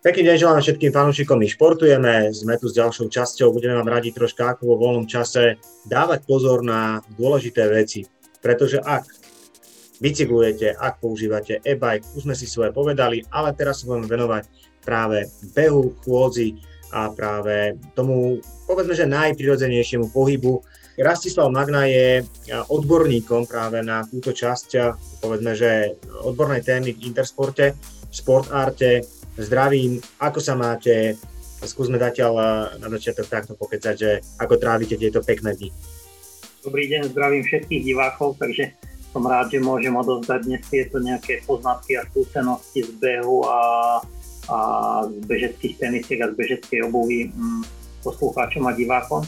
Pekný deň želám všetkým fanúšikom, my športujeme, sme tu s ďalšou časťou, budeme vám radi troška ako vo voľnom čase dávať pozor na dôležité veci, pretože ak bicyklujete, ak používate e-bike, už sme si svoje povedali, ale teraz sa budeme venovať práve behu, chôdzi a práve tomu, povedzme, že najprirodzenejšiemu pohybu. Rastislav Magna je odborníkom práve na túto časť, povedzme, že odbornej témy v intersporte, sport arte, zdravím, ako sa máte, skúsme zatiaľ eh, na začiatok takto pokecať, že ako trávite tieto pekné dni. Dobrý deň, zdravím všetkých divákov, takže som rád, že môžem odovzdať dnes tieto nejaké poznatky a skúsenosti z behu a, a z bežeckých tenisiek a z bežeckej obuvy hm, poslucháčom a divákom.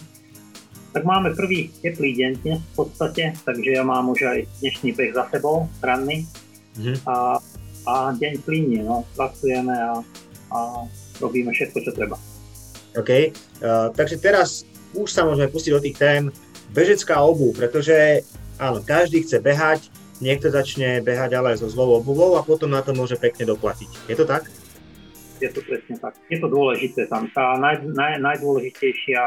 Tak máme prvý teplý deň dnes v podstate, takže ja mám už aj dnešný beh za sebou, ranný. Mm-hmm. A a deň plinie, no, pracujeme a, a robíme všetko, čo treba. OK, uh, takže teraz už sa môžeme pustiť do tých tém bežecká obu, pretože áno, každý chce behať, niekto začne behať ale so zlou obuvou a potom na to môže pekne doplatiť. Je to tak? Je to presne tak. Je to dôležité tam. Tá naj, naj, najdôležitejšia,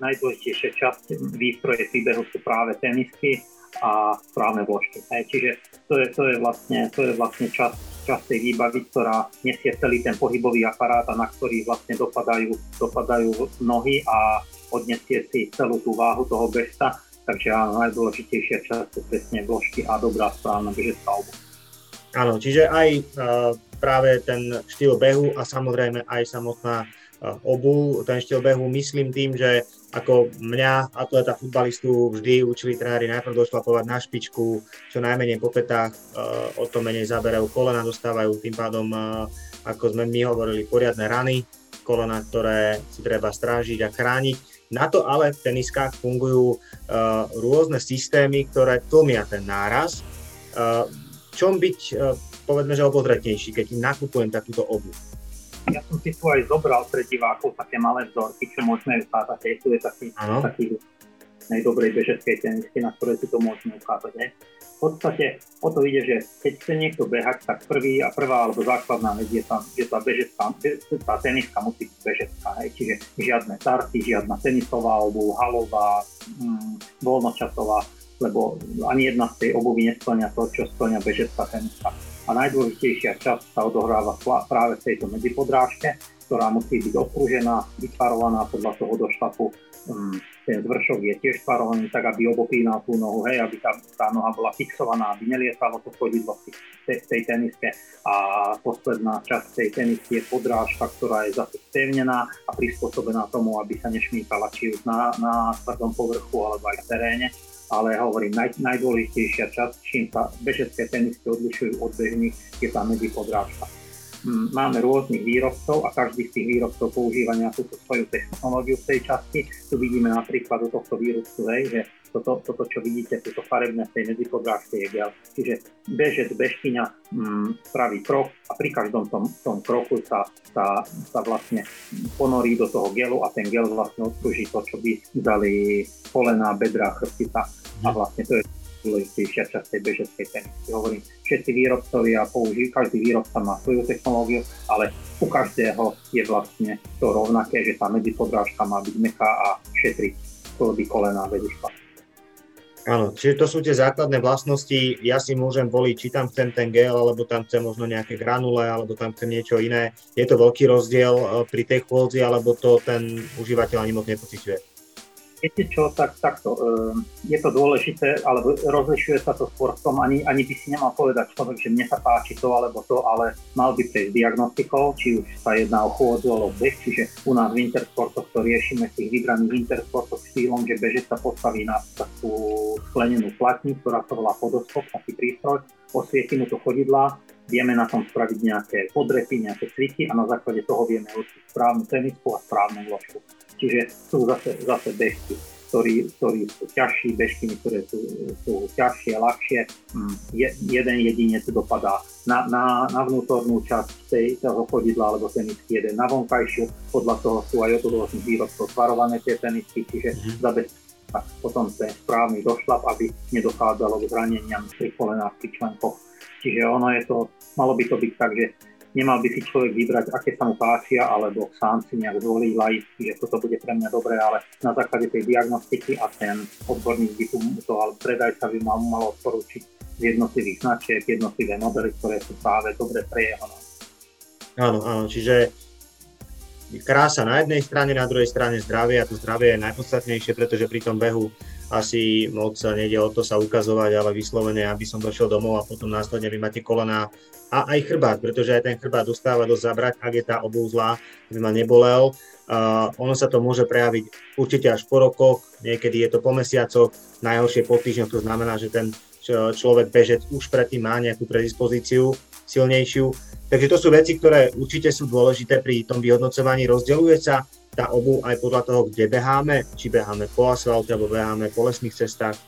najdôležitejšia časť výstroje príbehu sú práve tenisky a správne vložky. Čiže to je, to je vlastne, to je vlastne časť časť tej výbavy, ktorá nesie celý ten pohybový aparát a na ktorý vlastne dopadajú, dopadajú nohy a odnesie si celú tú váhu toho bežca. Takže áno, najdôležitejšia časť sú presne vložky a dobrá správna bežecká obu. Áno, čiže aj uh, práve ten štýl behu a samozrejme aj samotná obu, ten štýl behu myslím tým, že ako mňa, atleta futbalistu, vždy učili tréneri najprv došlapovať na špičku, čo najmenej po petách, o to menej zaberajú, kolena dostávajú, tým pádom, ako sme my hovorili, poriadne rany, kolena, ktoré si treba strážiť a chrániť. Na to ale v teniskách fungujú rôzne systémy, ktoré tlmia ten náraz. Čom byť, povedzme, že obozretnejší, keď nakupujem takúto obu? Ja som si tu aj zobral pre divákov také malé vzorky, čo môžeme ukázať. Hej, tu je taký, taký najdobrej bežeckej tenisky, na ktoré si to môžeme ukázať. Hej. V podstate o to ide, že keď chce niekto behať, tak prvý a prvá alebo základná vec je tá, že tá bežecká, tá teniska musí byť bežecká. Hej. Čiže žiadne starty, žiadna tenisová obu, halová, mm, voľnočasová, lebo ani jedna z tej obuvy nesplňa to, čo splňa bežecká teniska a najdôležitejšia časť sa odohráva práve v tejto medzipodrážke, ktorá musí byť obkružená, vyparovaná podľa toho došlapu. Um, ten zvršok je tiež parovaný tak, aby obopínal tú nohu, hej, aby tá, tá noha bola fixovaná, aby nelietalo to chodidlo v tej, tej teniske. A posledná časť tej tenisky je podrážka, ktorá je zase stevnená a prispôsobená tomu, aby sa nešmýkala či už na, na tvrdom povrchu alebo aj v teréne ale hovorím, naj, najdôležitejšia časť, čím sa bežecké tenisky odlišujú od bežných, je tá medzipodrážka. Mm, máme rôznych výrobcov a každý z tých výrobcov používa nejakú svoju technológiu v tej časti. Tu vidíme napríklad do tohto výrobcu, že toto, toto, čo vidíte, toto farebné v tej medzipodrážke je gel. Čiže bežec, bežkyňa mm, spraví krok a pri každom tom, tom kroku sa, sa, sa vlastne ponorí do toho gelu a ten gel vlastne odpruží to, čo by dali kolena, bedra, chrbtica a mhm. vlastne to je dôležitejšia časť tej bežeckej tenisky. Hovorím, všetci výrobcovia použijú, každý výrobca má svoju technológiu, ale u každého je vlastne to rovnaké, že tá medzipodrážka má byť meká a šetriť by kolena bez Áno, čiže to sú tie základné vlastnosti. Ja si môžem voliť, či tam chcem ten gel, alebo tam chcem možno nejaké granule, alebo tam chcem niečo iné. Je to veľký rozdiel eh, pri tej chôdzi, alebo to ten užívateľ ani moc nepociťuje? viete čo, tak takto, ehm, je to dôležité, alebo rozlišuje sa to skôr v tom, ani, ani by si nemal povedať človek, že mne sa páči to alebo to, ale mal by prejsť diagnostikou, či už sa jedná o chôdzu alebo beh, čiže u nás v intersportoch to riešime v tých vybraných intersportoch štýlom, že bežec sa postaví na takú sklenenú platni, ktorá to volá podoskop, taký prístroj, osvieti mu to chodidlá, vieme na tom spraviť nejaké podrepy, nejaké cviky a na základe toho vieme určiť správnu tenisku a správnu vložku. Čiže sú zase, zase bežky, ktorí, ktorí sú ťažší, bežky, ktoré sú, sú ťažšie, ľahšie. Mm, je, jeden jedinec dopadá na, na, na vnútornú časť tej, toho chodidla alebo tenisky, jeden na vonkajšiu. Podľa toho sú aj od rôznych výrobcov svarované tie tenisky, čiže mm-hmm. Zabezpečí potom ten správny došlap, aby nedochádzalo k zraneniam pri kolenách, pri členkoch. Čiže ono je to, malo by to byť tak, že nemal by si človek vybrať, aké sa mu páčia, alebo sám si nejak zvolí laicky, že toto bude pre mňa dobré, ale na základe tej diagnostiky a ten odborník by to, ale predajca by mal, mal odporúčiť z jednotlivých značiek, jednotlivé modely, ktoré sú práve dobre pre jeho. Áno, áno, čiže krása na jednej strane, na druhej strane zdravie a to zdravie je najpodstatnejšie, pretože pri tom behu asi moc nejde o to sa ukazovať, ale vyslovene, aby som došiel domov a potom následne vy máte kolena a aj chrbát, pretože aj ten chrbát dostáva dosť zabrať, ak je tá obuv zlá, aby ma nebolel. Uh, ono sa to môže prejaviť určite až po rokoch, niekedy je to po mesiacoch, najhoršie po týždňoch, to znamená, že ten človek bežec už predtým má nejakú predispozíciu silnejšiu, Takže to sú veci, ktoré určite sú dôležité pri tom vyhodnocovaní. Rozdeľuje sa tá obu aj podľa toho, kde beháme, či beháme po asfalte alebo beháme po lesných cestách.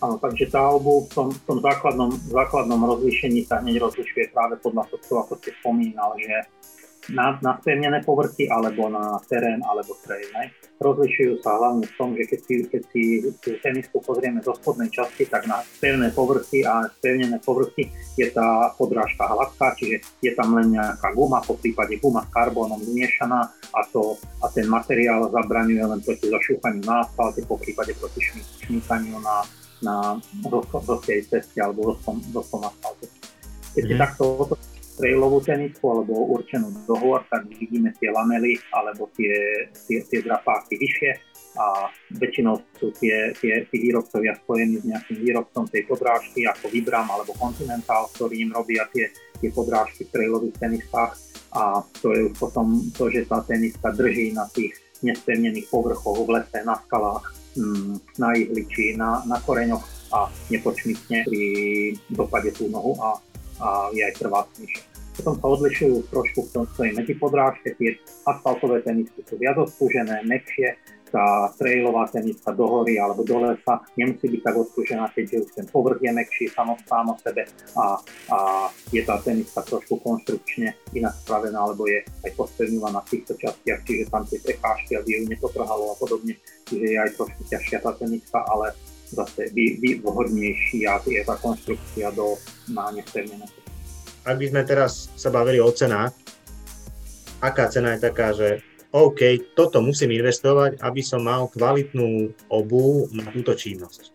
Áno, takže tá obu v tom, v tom základnom, základnom rozlíšení sa hneď rozlišuje práve podľa toho, ako ste spomínal, že na, na spevnené povrchy alebo na terén alebo trail. Ne? rozlišujú sa hlavne v tom, že keď si, keď si tú tenisku pozrieme zo spodnej časti, tak na pevné povrchy a spevnené povrchy je tá podrážka hladká, čiže je tam len nejaká guma, po prípade guma s karbónom zmiešaná a, to, a ten materiál zabraňuje len proti zašúchaniu na asfalte, po prípade proti šmíkaniu na, na vlhkej ceste alebo vlhkom asfalte. Keď mm. takto trailovú tenisku alebo určenú do tak vidíme tie lamely alebo tie, tie, tie drapáky vyššie a väčšinou sú tie, tie, tí výrobcovia spojení s nejakým výrobcom tej podrážky ako Vibram alebo Continental, ktorý im robia tie, tie podrážky v trailových teniskách a to je už potom to, že tá teniska drží na tých nespevnených povrchoch v lese, na skalách, mm, na ihliči, na, na koreňoch a nepočmitne pri dopade tú nohu a, a je aj trvácnejšie. Potom sa odlišujú trošku v tom svojej medzipodrážke, tie asfaltové tenisky sú viac odpúžené, mäkšie, tá trailová teniska do hory alebo do lesa nemusí byť tak odpúžená, keďže už ten povrch je mäkší sám o sebe a, a je tá teniska trošku konštrukčne inak spravená, alebo je aj pospevňovaná v týchto častiach, čiže tam tie prekážky, aby ju nepotrhalo a podobne, čiže je aj trošku ťažšia tá teniska, ale zase vy, vy vhodnejšia je tá konštrukcia do na nespevnené ak by sme teraz sa bavili o cenách, aká cena je taká, že OK, toto musím investovať, aby som mal kvalitnú obu na túto činnosť.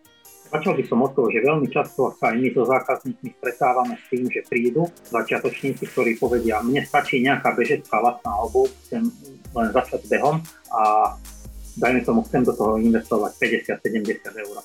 Začal by som od toho, že veľmi často sa aj my so zákazníkmi stretávame s tým, že prídu začiatočníci, ktorí povedia, mne stačí nejaká bežecká vlastná obu, chcem len začať behom a dajme tomu, chcem do toho investovať 50-70 eur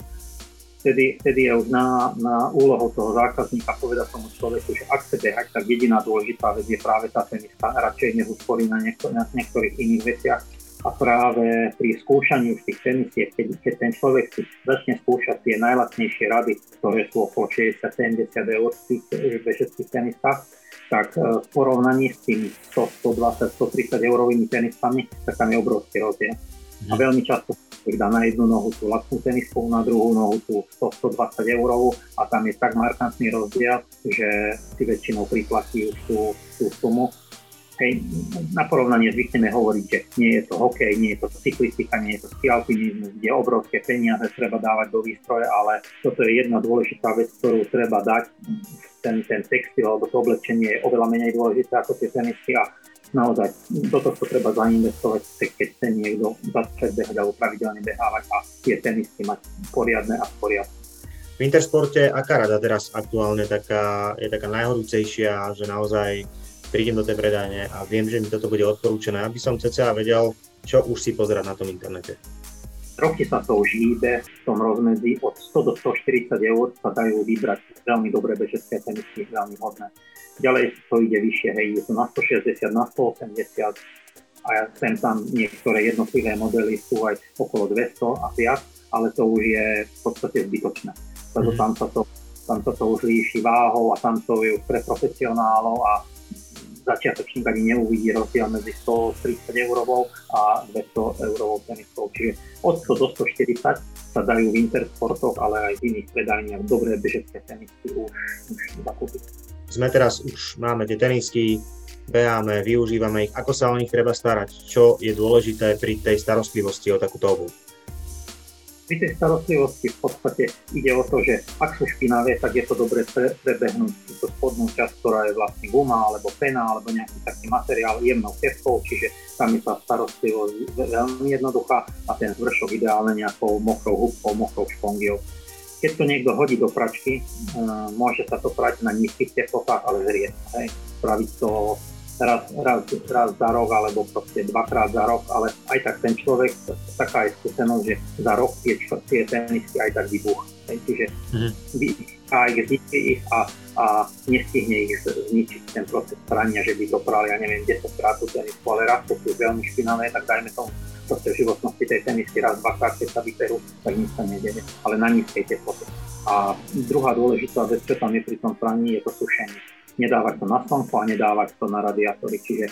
vtedy, vtedy je už na, na úlohu toho zákazníka povedať tomu človeku, že ak chce behať, tak jediná dôležitá vec je práve tá teniska. Radšej nech usporí na, niektor- na niektorých iných veciach. A práve pri skúšaní už tých tenisiek, keď, keď ten človek si začne skúšať tie najlacnejšie rady, ktoré sú okolo 60-70 eur v tých bežeckých teniskách, tak e, v porovnaní s tými 100, 120, 130 eurovými tenisami, tak tam je obrovský rozdiel. A mhm. veľmi často dá na jednu nohu tú lacnú teniskovú, na druhú nohu tú 100-120 eurovú a tam je tak markantný rozdiel, že si väčšinou priplatí tú, tú sumu. Hej, na porovnanie zvykneme hovoriť, že nie je to hokej, nie je to cyklistika, nie je to skialpinizmus, kde obrovské peniaze treba dávať do výstroje, ale toto je jedna dôležitá vec, ktorú treba dať. Ten, ten textil alebo to oblečenie je oveľa menej dôležité ako tie tenisky a naozaj do tohto treba zainvestovať, keď chce niekto začať behať alebo pravidelne behávať a tie tenisky mať poriadne a v. V Intersporte aká rada teraz aktuálne taká, je taká najhorúcejšia, že naozaj prídem do tej predajne a viem, že mi toto bude odporúčené, aby som cca vedel, čo už si pozerať na tom internete. Roky sa to už hýbe v tom rozmedzi od 100 do 140 eur sa dajú vybrať veľmi dobré bežecké tenisky, veľmi hodné ďalej to ide vyššie, hej, je to na 160, na 180 a ja sem tam niektoré jednotlivé modely sú aj okolo 200 a viac, ale to už je v podstate zbytočné. Lebo mm. tam sa to, tam sa to už líši váhou a tam to je už pre profesionálov a začiatočník ani neuvidí rozdiel medzi 130 eurovou a 200 eurovou teniskou. Čiže od 100 do 140 sa dajú v Intersportoch, ale aj v iných predajniach dobré bežecké tenisky už, už zakúpiť sme teraz už máme tie tenisky, beháme, využívame ich, ako sa o nich treba starať, čo je dôležité pri tej starostlivosti o takúto obu. Pri tej starostlivosti v podstate ide o to, že ak sú špinavé, tak je to dobre pre, prebehnúť tú spodnú časť, ktorá je vlastne guma alebo pena alebo nejaký taký materiál jemnou kepkou, čiže tam je tá starostlivosť veľmi jednoduchá a ten zvršok ideálne nejakou mokrou húbkou, mokrou špongiou. Keď to niekto hodí do pračky, môže sa to prať na nízkych teplotách, ale zrieť. Spraviť to raz, raz, raz za rok alebo proste dvakrát za rok, ale aj tak ten človek, taká je skúsenosť, že za rok tie, tie tenisky aj tak vybuch. Čiže mm-hmm. aj zničí ich a, a nestihne ich zničiť ten proces prania, že by to prali, ja neviem, 10 krát tú tenisku, ale raz to sú veľmi špinavé, tak dajme tomu proste životnosti tej tenisky raz, dvakrát, keď sa vyperú, tak nič sa nedeje, ale na nízkej teplote. A druhá dôležitá vec, čo tam je pri tom praní, je to sušenie nedávať to na slnko a nedávať to na radiátory. Čiže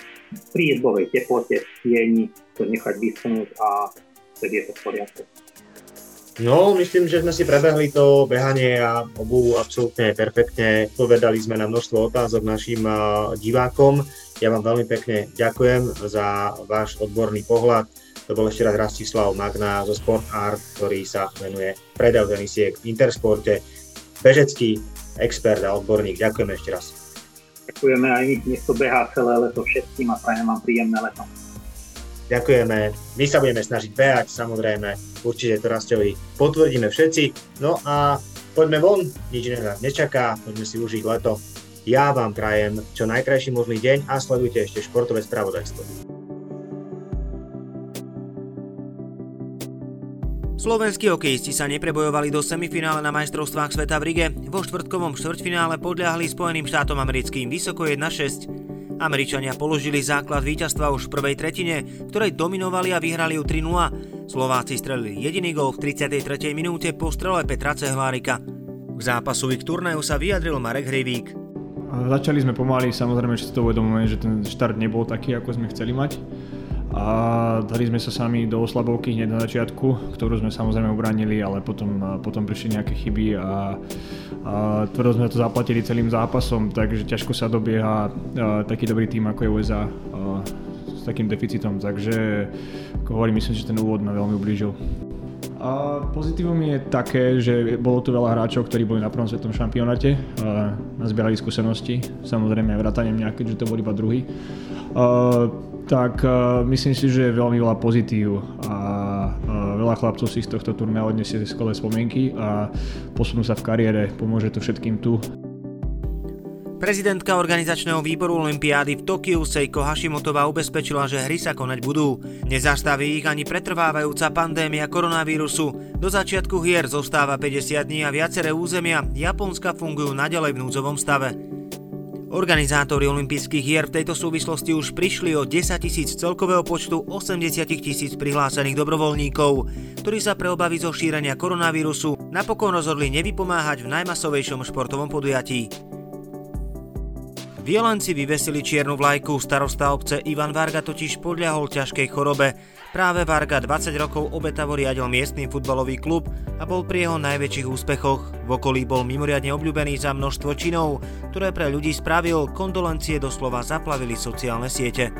pri izbovej teplote, tieni, to nechať vysunúť a vtedy je to v poriadku. No, myslím, že sme si prebehli to behanie a obu absolútne perfektne. Povedali sme na množstvo otázok našim divákom. Ja vám veľmi pekne ďakujem za váš odborný pohľad. To bol ešte raz Rastislav Magna zo Sport Art, ktorý sa venuje predav tenisiek v Intersporte. Bežecký expert a odborník. Ďakujem ešte raz. Ďakujeme aj my, nech to behá celé leto všetkým a prajem vám príjemné leto. Ďakujeme. My sa budeme snažiť behať, samozrejme. Určite to Rastovi potvrdíme všetci. No a poďme von, nič iné nás nečaká, poďme si užiť leto. Ja vám prajem čo najkrajší možný deň a sledujte ešte športové spravodajstvo. Slovenskí hokejisti sa neprebojovali do semifinále na majstrovstvách sveta v Rige. Vo štvrtkovom štvrťfinále podľahli Spojeným štátom americkým vysoko 1-6. Američania položili základ víťazstva už v prvej tretine, ktorej dominovali a vyhrali ju 3-0. Slováci strelili jediný gol v 33. minúte po strele Petra Cehlárika. K zápasu k turnajú sa vyjadril Marek Hrivík. Začali sme pomaly, samozrejme, že si to uvedomujeme, že ten štart nebol taký, ako sme chceli mať a dali sme sa sami do oslabovky hneď na začiatku, ktorú sme samozrejme obranili, ale potom, potom prišli nejaké chyby a, a tvrdo sme to zaplatili celým zápasom, takže ťažko sa dobieha taký dobrý tým ako je USA s takým deficitom, takže ako hovorím, myslím, že ten úvod ma veľmi ublížil. A pozitívum je také, že bolo tu veľa hráčov, ktorí boli na prvom svetom šampionáte, nazbierali skúsenosti, samozrejme aj vratanem nejaké, že to boli iba druhý tak uh, myslím si, že je veľmi veľa pozitív a uh, veľa chlapcov si z tohto turnaja odniesie skvelé spomienky a posunú sa v kariére, pomôže to všetkým tu. Prezidentka organizačného výboru Olympiády v Tokiu Seiko Hashimotová ubezpečila, že hry sa konať budú. Nezastaví ich ani pretrvávajúca pandémia koronavírusu. Do začiatku hier zostáva 50 dní a viaceré územia Japonska fungujú nadalej v núdzovom stave. Organizátori olympijských hier v tejto súvislosti už prišli o 10 tisíc celkového počtu 80 tisíc prihlásených dobrovoľníkov, ktorí sa pre obavy zo šírenia koronavírusu napokon rozhodli nevypomáhať v najmasovejšom športovom podujatí. Violenci vyvesili čiernu vlajku, starosta obce Ivan Varga totiž podľahol ťažkej chorobe. Práve Varga 20 rokov obetavo riadil miestny futbalový klub a bol pri jeho najväčších úspechoch. V okolí bol mimoriadne obľúbený za množstvo činov, ktoré pre ľudí spravil, kondolencie doslova zaplavili sociálne siete.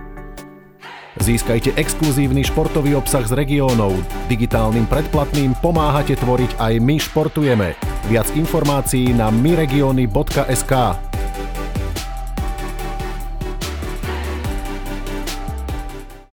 Získajte exkluzívny športový obsah z regiónov. Digitálnym predplatným pomáhate tvoriť aj My športujeme. Viac informácií na myregiony.sk.